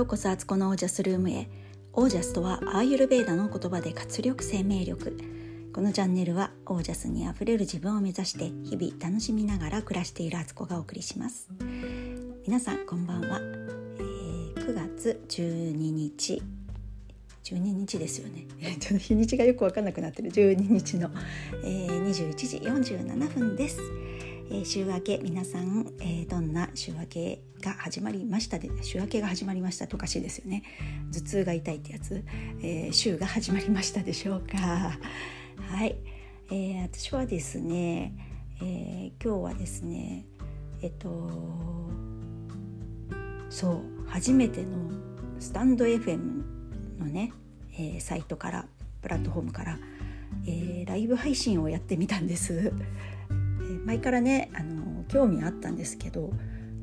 ようこそアツコのオージャスルームへ。オージャスとはアーユルベーダの言葉で活力生命力。このチャンネルはオージャスにあふれる自分を目指して日々楽しみながら暮らしているアツコがお送りします。皆さんこんばんは、えー、9月12日。12日ですよね。ちょっと日にちがよく分かんなくなってる。12日の、えー、21時47分です。え、週明け皆さん、えー、どんな週明けが始まりましたで週明けが始まりましたとおかしいですよね。頭痛が痛いってやつ、えー、週が始まりましたでしょうか。はい、えー、私はですね、えー、今日はですねえっとそう初めてのスタンド FM のね、えー、サイトからプラットフォームから、えー、ライブ配信をやってみたんです。前からねあの興味あったんですけど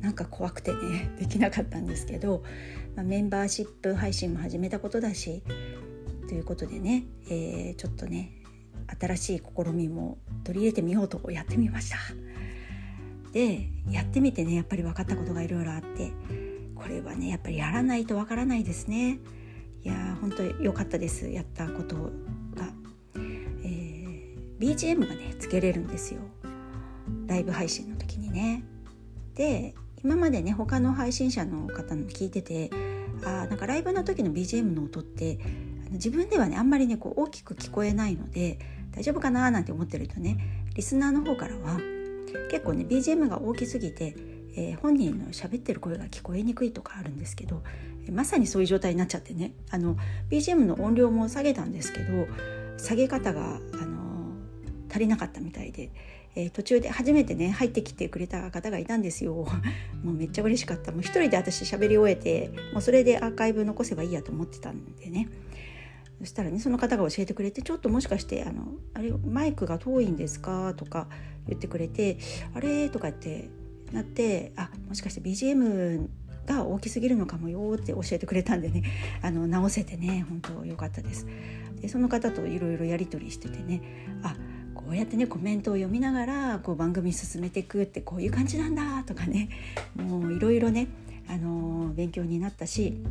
なんか怖くてね できなかったんですけど、まあ、メンバーシップ配信も始めたことだしということでね、えー、ちょっとね新しい試みも取り入れてみようとやってみました。でやってみてねやっぱり分かったことがいろいろあってこれはねやっぱりやらないとわからないですね。いや本当良かったですやったことが、えー、BGM がねつけれるんですよライブ配信の時にね。で今までね他の配信者の方の聞いててあなんかライブの時の BGM の音って自分ではねあんまりねこう大きく聞こえないので大丈夫かななんて思ってるとねリスナーの方からは結構ね BGM が大きすぎて、えー、本人の喋ってる声が聞こえにくいとかあるんですけどまさにそういう状態になっちゃってねあの BGM の音量も下げたんですけど下げ方があの足りなかったみたいでえー、途中で初めてね入ってきてくれた方がいたんですよ。もうめっちゃ嬉しかった。もう一人で私喋り終えてもうそれでアーカイブ残せばいいやと思ってたんでね。そしたらねその方が教えてくれてちょっともしかしてあのあれマイクが遠いんですか？とか言ってくれてあれ？とかってなってあもしかして BGM が大きすぎるのかもよ？って教えてくれたんでね。あの直せてね本当良かったです。でその方といろいろやり取りしててね。あこうやってねコメントを読みながらこう番組進めていくってこういう感じなんだとかねもういろいろね、あのー、勉強になったし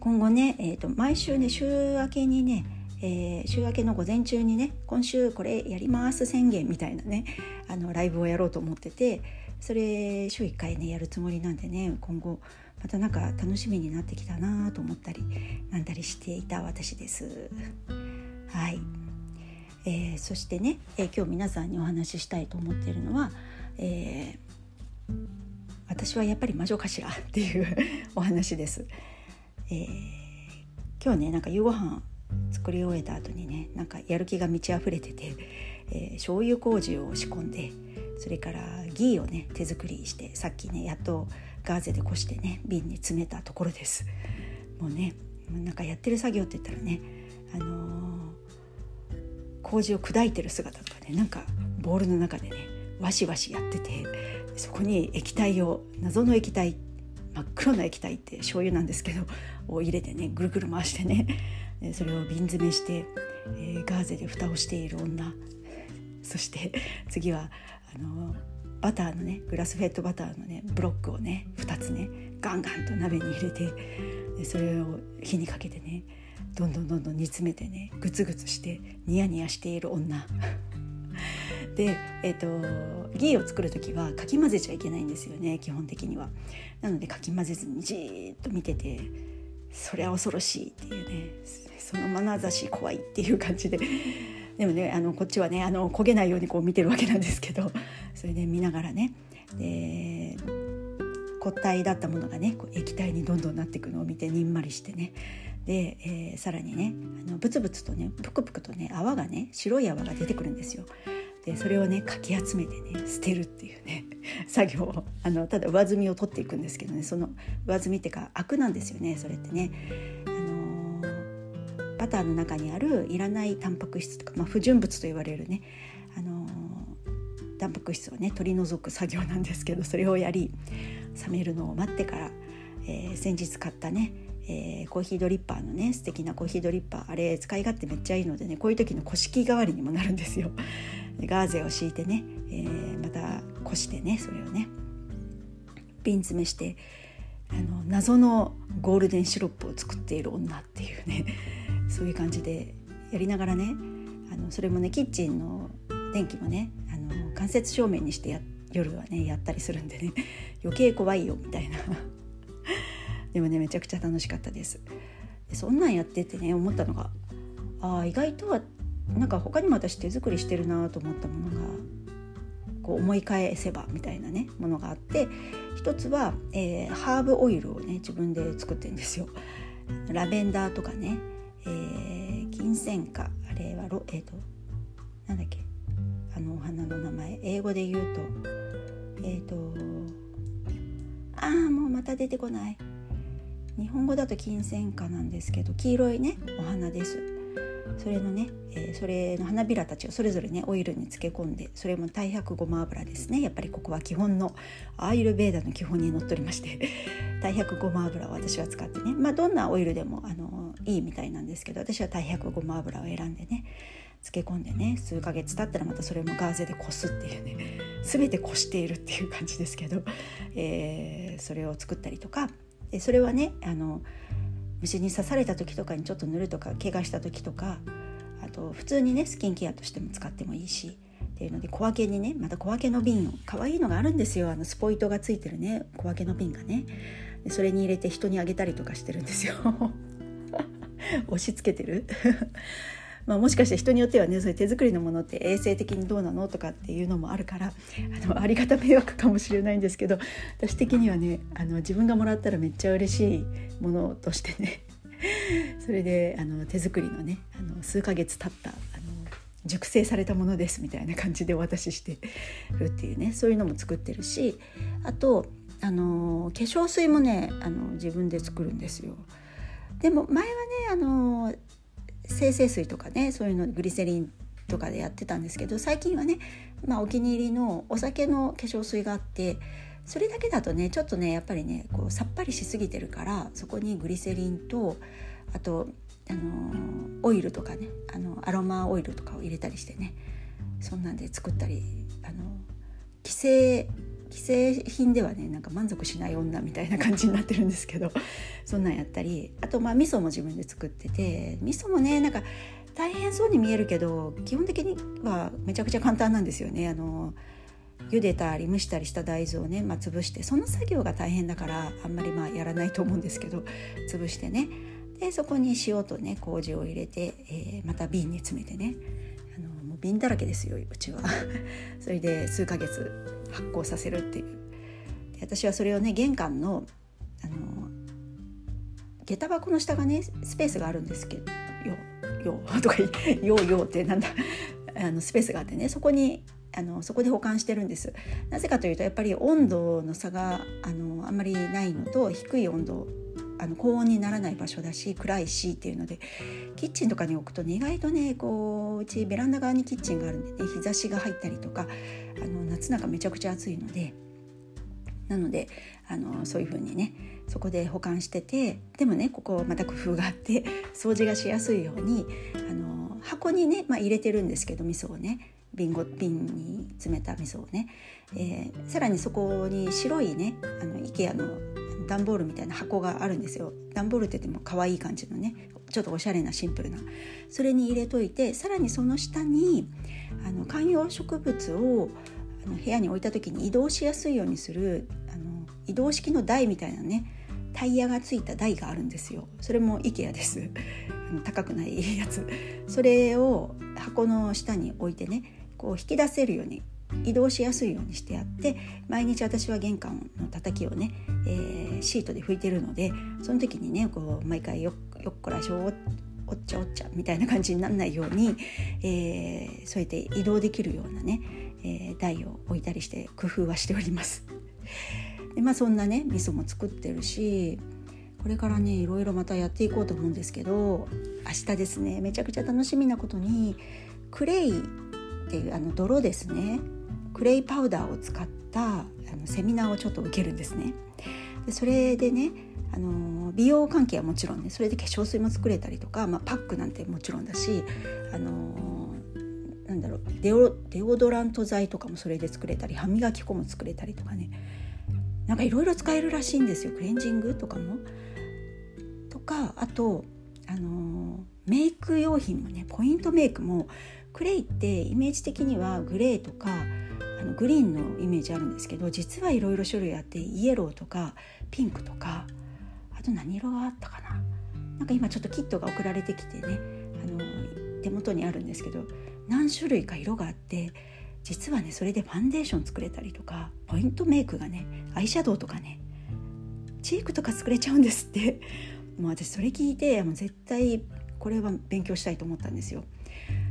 今後ね、えーと、毎週ね週明けにねえー、週明けの午前中にね今週これやります宣言みたいなねあのライブをやろうと思っててそれ週1回ねやるつもりなんでね今後またなんか楽しみになってきたなと思ったりなんだりしていた私です。はいえー、そしてね、えー、今日皆さんにお話ししたいと思っているのは、えー、私はやっぱり魔女かしらっていう お話です。え今日ねなんか夕ご飯作り終えた後にねなんかやる気が満ち溢れてて、えー、醤油麹を仕込んでそれからギーをね手作りしてさっきねやっとガーゼでこしてね瓶に詰めたところです。もうねなんかやってる作業って言ったらねあのー麹を砕いてる姿とかねなんかボウルの中でねわしわしやっててそこに液体を謎の液体真っ黒な液体って醤油なんですけどを入れてねぐるぐる回してねそれを瓶詰めして、ガーゼで蓋をしている女。そして次はあのバターのねグラスフェットバターのねブロックをね2つねガンガンと鍋に入れてそれを火にかけてねどんどんどんどん煮詰めてねグツグツしてニヤニヤしている女。で、えーと、ギーを作る時はかき混ぜちゃいけないんですよね基本的には。なのでかき混ぜずにじーっと見ててそりゃ恐ろしいっていうねその眼差し怖いっていう感じで。でもねあのこっちはねあの焦げないようにこう見てるわけなんですけどそれで見ながらねで固体だったものがねこう液体にどんどんなっていくのを見てにんまりしてね。で、えー、さらにねあのブツブツとねプクプクとね泡がね白い泡が出てくるんですよ。でそれをねかき集めてね捨てるっていうね 作業をあのただ上澄みを取っていくんですけどねその上澄みっていうかアクなんですよねそれってね。あの、バターの中にあるいらないタンパク質とか、まあ、不純物と言われるね、あの、タンパク質をね取り除く作業なんですけどそれをやり冷めるのを待ってから、えー、先日買ったねえー、コーヒードリッパーのね素敵なコーヒードリッパーあれ使い勝手めっちゃいいのでねこういう時の古式代わりにもなるんですよ。ガーゼを敷いてね、えー、またこしてねそれをね瓶詰めしてあの謎のゴールデンシロップを作っている女っていうね そういう感じでやりながらねあのそれもねキッチンの電気もねあの間接照明にしてや夜はねやったりするんでね余計怖いよみたいなでもねめちゃくちゃ楽しかったですでそんなんやっててね思ったのがあ意外とはなんか他にも私手作りしてるなと思ったものがこう思い返せばみたいなねものがあって一つは、えー、ハーブオイルをね自分で作ってるんですよ。ラベンダーとかね、えー、金銭花あれはロえっ、ー、となんだっけあのお花の名前英語で言うとえっ、ー、とああもうまた出てこない日本語だと金銭花なんですけど黄色いねお花です。それのね、えー、それの花びらたちをそれぞれねオイルに漬け込んでそれも太白ごま油ですね。やっぱりここは基本のアーユルベーダの基本にのっとりまして 太白ごま油を私は使ってね。まあどんなオイルでもあのいいみたいなんですけど私は太白ごま油を選んでね漬け込んでね数ヶ月経ったらまたそれもガーゼでこすっていうね 全てこしているっていう感じですけど、えー、それを作ったりとかでそれはねあの虫に刺された時とかにちょっと塗るとか怪我した時とかあと普通にねスキンケアとしても使ってもいいしっていうので小分けにねまた小分けの瓶を可愛いのがあるんですよ。あのスポイトがついてるね小分けの瓶がね。それに入れて人にあげたりとかしてるんですよ。押し付けてる。まあ、もしかして人によってはねそういう手作りのものって衛生的にどうなのとかっていうのもあるからあのありがた迷惑かもしれないんですけど私的にはねあの自分がもらったらめっちゃ嬉しいものとしてね それであの手作りのねあの数ヶ月経ったあの熟成されたものですみたいな感じでお渡ししてるっていうねそういうのも作ってるしあとあの化粧水もねあの自分で作るんですよ。でも前はねあの精製水とかねそういうのグリセリンとかでやってたんですけど最近はね、まあ、お気に入りのお酒の化粧水があってそれだけだとねちょっとねやっぱりねこうさっぱりしすぎてるからそこにグリセリンとあとあのオイルとかねあのアロマオイルとかを入れたりしてねそんなんで作ったりあの既製既製品ではねなんか満足しない女みたいな感じになってるんですけどそんなんやったりあとまあ味噌も自分で作ってて味噌もねなんか大変そうに見えるけど基本的にはめちゃくちゃ簡単なんですよね。あの茹でたり蒸したりした大豆をね、まあ、潰してその作業が大変だからあんまりまあやらないと思うんですけど潰してね。でそこに塩とね麹を入れて、えー、また瓶に詰めてね。あのもう瓶だらけですようちは。それで数ヶ月発酵させるっていう。私はそれをね玄関のあの下駄箱の下がねスペースがあるんですけど「よ」よ とか「ようよう」ってなんだ。あのスペースがあってねそこにあのそこで保管してるんです。なぜかというとやっぱり温度の差があのあんまりないのと低い温度あの高温にならない場所だし暗いしっていうのでキッチンとかに置くとね意外とねこううちベランダ側にキッチンがあるんでね日差しが入ったりとかあの夏なんかめちゃくちゃ暑いのでなのであのそういう風にねそこで保管しててでもねここまた工夫があって 掃除がしやすいようにあの箱にね、まあ、入れてるんですけど味噌をね瓶ご瓶に詰めた味噌をね、えー、さらにそこに白いねあの IKEA の段ボールみたいな箱があるんですよ。段ボールって言っても可愛い感じのねちょっとおしゃれなシンプルな。それに入れといてさらにその下にあの観葉植物をあの部屋に置いた時に移動しやすいようにするあの移動式の台みたいなねタイヤがついた台があるんですよ。それも IKEA です。高くないやつ。それを箱の下に置いてねこう引き出せるように移動しやすいようにしてあって毎日私は玄関のたたきをね、えー、シートで拭いてるのでその時にねこう毎回よよっこらしょおっちゃおっちゃみたいな感じにならないように、えー、そうやって移動できるようなね、えー、台を置いたりして工夫はしております。でまあそんなね味噌も作ってるしこれからねいろいろまたやっていこうと思うんですけど明日ですねめちゃくちゃ楽しみなことにクレイっていうあの泥ですねクレイパウダーを使ったあのセミナーをちょっと受けるんですね。でそれでねあの美容関係はもちろんねそれで化粧水も作れたりとか、まあ、パックなんてもちろんだしあのなんだろうデオデオドラント剤とかもそれで作れたり歯磨き粉も作れたりとかねなんかいろいろ使えるらしいんですよクレンジングとかも。とかあとあのメイク用品もねポイントメイクもクレイってイメージ的にはグレーとかあのグリーンのイメージあるんですけど実はいろいろ種類あってイエローとかピンクとかあと何色があったかななんか今ちょっとキットが送られてきてねあの手元にあるんですけど何種類か色があって実はねそれでファンデーション作れたりとかポイントメイクがねアイシャドウとかねチークとか作れちゃうんですってもう私それ聞いてもう絶対これは勉強したいと思ったんですよ。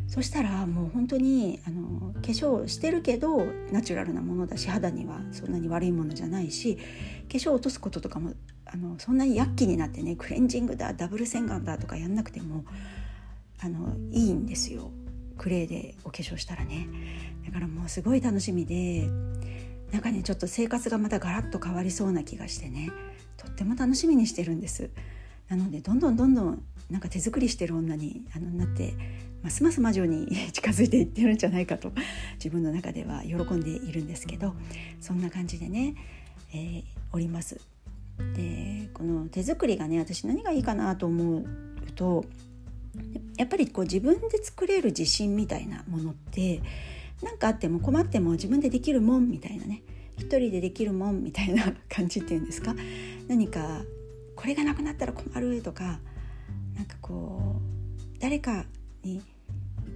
そしたらもう本当にあの化粧してるけどナチュラルなものだし肌にはそんなに悪いものじゃないし化粧落とすこととかもあのそんなに躍起になってねクレンジングだダブル洗顔だとかやんなくてもあのいいんですよ。クレーでお化粧したらね。だからもうすごい楽しみでなんかねちょっと生活がまたガラッと変わりそうな気がしてね。とっても楽しみにしてるんです。なのでどんどんどんどんなんか手作りしてる女にあのなってますます魔女に近づいていってるんじゃないかと自分の中では喜んでいるんですけどそんな感じでね、えー、おります。でこの手作りがね私何がいいかなと思うとやっぱりこう自分で作れる自信みたいなものって何かあっても困っても自分でできるもんみたいなね一人でできるもんみたいな感じっていうんですか？何かこれがなくなったら困るとかなんかこう誰かに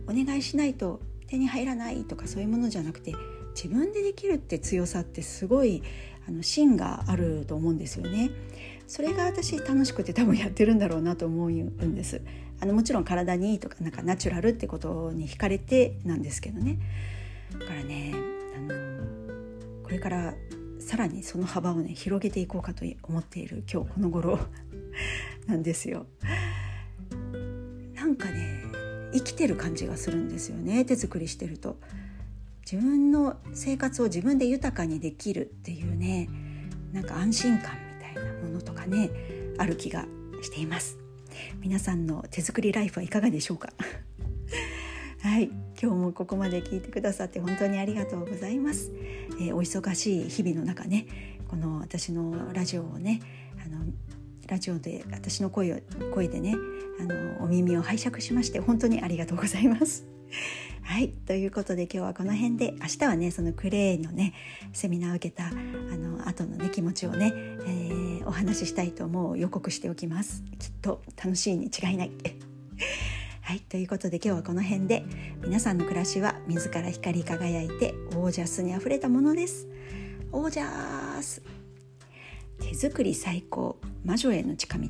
お願いしないと手に入らないとかそういうものじゃなくて自分でできるって強さってすごいあの芯があると思うんですよね。それが私楽しくて多分やってるんだろうなと思うんです。あのもちろん体にいいとかなんかナチュラルってことに惹かれてなんですけどね。だからねあのこれからさらにその幅をね広げていこうかと思っている今日この頃なんですよ。なんかね生きてる感じがするんですよね手作りしてると。自分の生活を自分で豊かにできるっていうねなんか安心感みたいなものとかねある気がしています。皆さんの手作りライフはいかがでしょうか？はい今日もここまで聞いてくださって本当にありがとうございます、えー、お忙しい日々の中ねこの私のラジオをねあのラジオで私の声を声でねあのお耳を拝借しまして本当にありがとうございます。はいということで今日はこの辺で明日はねそのクレイのねセミナーを受けたあの後のね気持ちをね、えー、お話ししたいともう予告しておきます。きっと楽しいに違いない。はいということで今日はこの辺で皆さんの暮らしは自ら光り輝いてオージャスにあふれたものです。オージャス。手作り最高。魔女への近道。